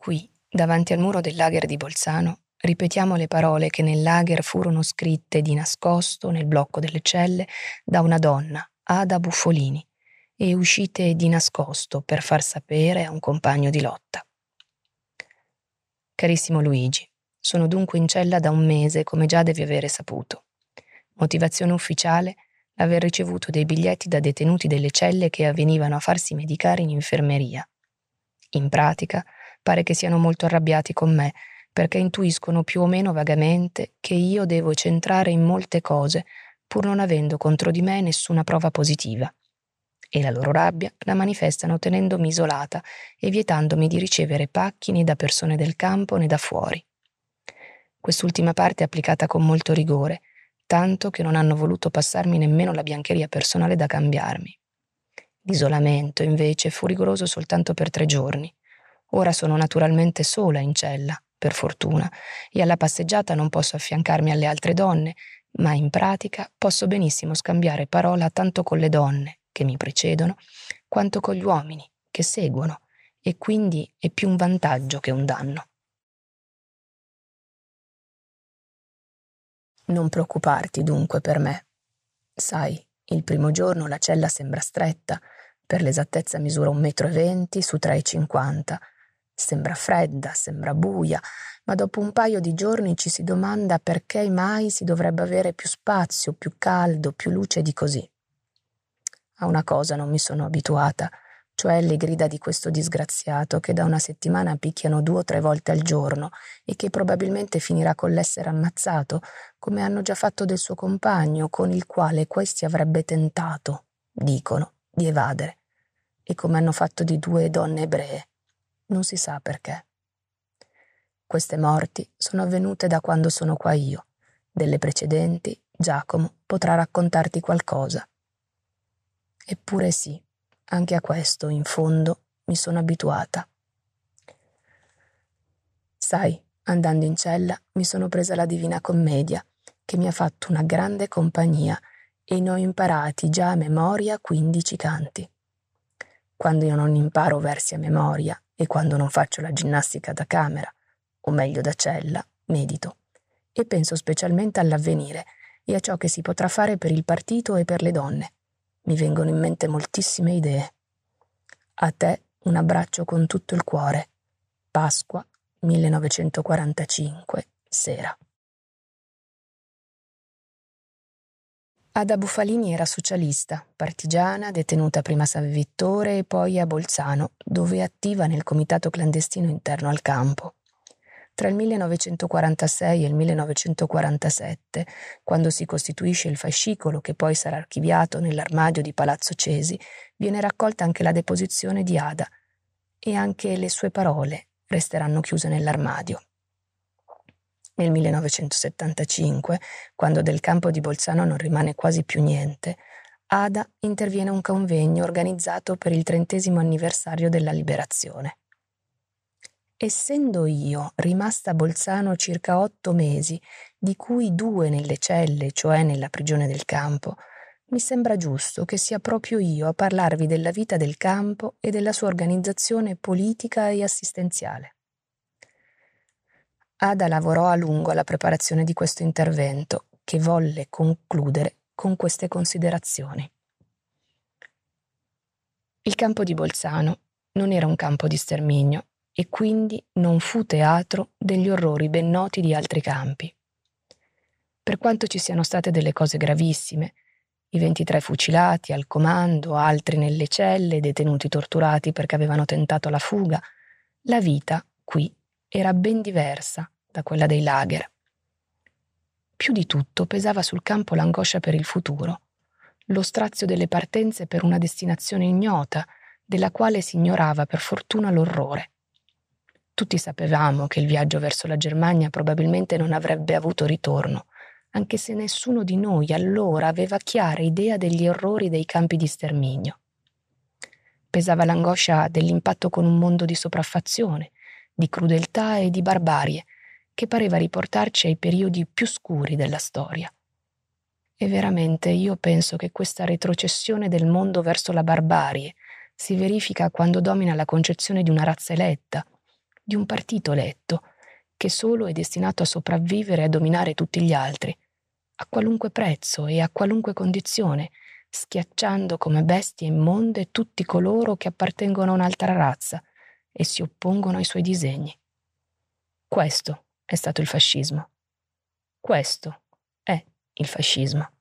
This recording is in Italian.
Qui, davanti al muro del lager di Bolzano, ripetiamo le parole che nel lager furono scritte di nascosto nel blocco delle celle da una donna, Ada Buffolini, e uscite di nascosto per far sapere a un compagno di lotta. Carissimo Luigi, sono dunque in cella da un mese, come già devi avere saputo. Motivazione ufficiale aver ricevuto dei biglietti da detenuti delle celle che avvenivano a farsi medicare in infermeria. In pratica, pare che siano molto arrabbiati con me, perché intuiscono più o meno vagamente che io devo centrare in molte cose, pur non avendo contro di me nessuna prova positiva. E la loro rabbia la manifestano tenendomi isolata e vietandomi di ricevere pacchi né da persone del campo né da fuori. Quest'ultima parte è applicata con molto rigore, tanto che non hanno voluto passarmi nemmeno la biancheria personale da cambiarmi. L'isolamento, invece, fu rigoroso soltanto per tre giorni. Ora sono naturalmente sola in cella, per fortuna, e alla passeggiata non posso affiancarmi alle altre donne, ma in pratica posso benissimo scambiare parola tanto con le donne, che mi precedono, quanto con gli uomini, che seguono, e quindi è più un vantaggio che un danno. Non preoccuparti dunque per me. Sai, il primo giorno la cella sembra stretta, per l'esattezza misura un metro e venti su tre e cinquanta. Sembra fredda, sembra buia, ma dopo un paio di giorni ci si domanda perché mai si dovrebbe avere più spazio, più caldo, più luce di così. A una cosa non mi sono abituata, cioè le grida di questo disgraziato che da una settimana picchiano due o tre volte al giorno e che probabilmente finirà con l'essere ammazzato, come hanno già fatto del suo compagno, con il quale questi avrebbe tentato, dicono, di evadere, e come hanno fatto di due donne ebree. Non si sa perché. Queste morti sono avvenute da quando sono qua io. Delle precedenti, Giacomo potrà raccontarti qualcosa. Eppure sì anche a questo, in fondo, mi sono abituata. Sai, andando in cella mi sono presa la Divina Commedia, che mi ha fatto una grande compagnia e ne ho imparati già a memoria quindici canti. Quando io non imparo versi a memoria e quando non faccio la ginnastica da camera, o meglio da cella, medito e penso specialmente all'avvenire e a ciò che si potrà fare per il partito e per le donne. Mi vengono in mente moltissime idee. A te un abbraccio con tutto il cuore. Pasqua 1945, sera. Ada Bufalini era socialista, partigiana, detenuta prima a San Vittore e poi a Bolzano, dove è attiva nel comitato clandestino interno al campo. Tra il 1946 e il 1947, quando si costituisce il fascicolo che poi sarà archiviato nell'armadio di Palazzo Cesi, viene raccolta anche la deposizione di Ada e anche le sue parole resteranno chiuse nell'armadio. Nel 1975, quando del campo di Bolzano non rimane quasi più niente, Ada interviene a un convegno organizzato per il trentesimo anniversario della liberazione. Essendo io rimasta a Bolzano circa otto mesi, di cui due nelle celle, cioè nella prigione del campo, mi sembra giusto che sia proprio io a parlarvi della vita del campo e della sua organizzazione politica e assistenziale. Ada lavorò a lungo alla preparazione di questo intervento, che volle concludere con queste considerazioni. Il campo di Bolzano non era un campo di sterminio, e quindi non fu teatro degli orrori ben noti di altri campi. Per quanto ci siano state delle cose gravissime, i 23 fucilati al comando, altri nelle celle, detenuti torturati perché avevano tentato la fuga, la vita qui era ben diversa da quella dei lager. Più di tutto pesava sul campo l'angoscia per il futuro, lo strazio delle partenze per una destinazione ignota, della quale si ignorava per fortuna l'orrore. Tutti sapevamo che il viaggio verso la Germania probabilmente non avrebbe avuto ritorno, anche se nessuno di noi allora aveva chiara idea degli orrori dei campi di sterminio. Pesava l'angoscia dell'impatto con un mondo di sopraffazione, di crudeltà e di barbarie, che pareva riportarci ai periodi più scuri della storia. E veramente io penso che questa retrocessione del mondo verso la barbarie si verifica quando domina la concezione di una razza eletta, di un partito eletto, che solo è destinato a sopravvivere e a dominare tutti gli altri, a qualunque prezzo e a qualunque condizione, schiacciando come bestie immonde tutti coloro che appartengono a un'altra razza, e si oppongono ai suoi disegni. Questo è stato il fascismo. Questo è il fascismo.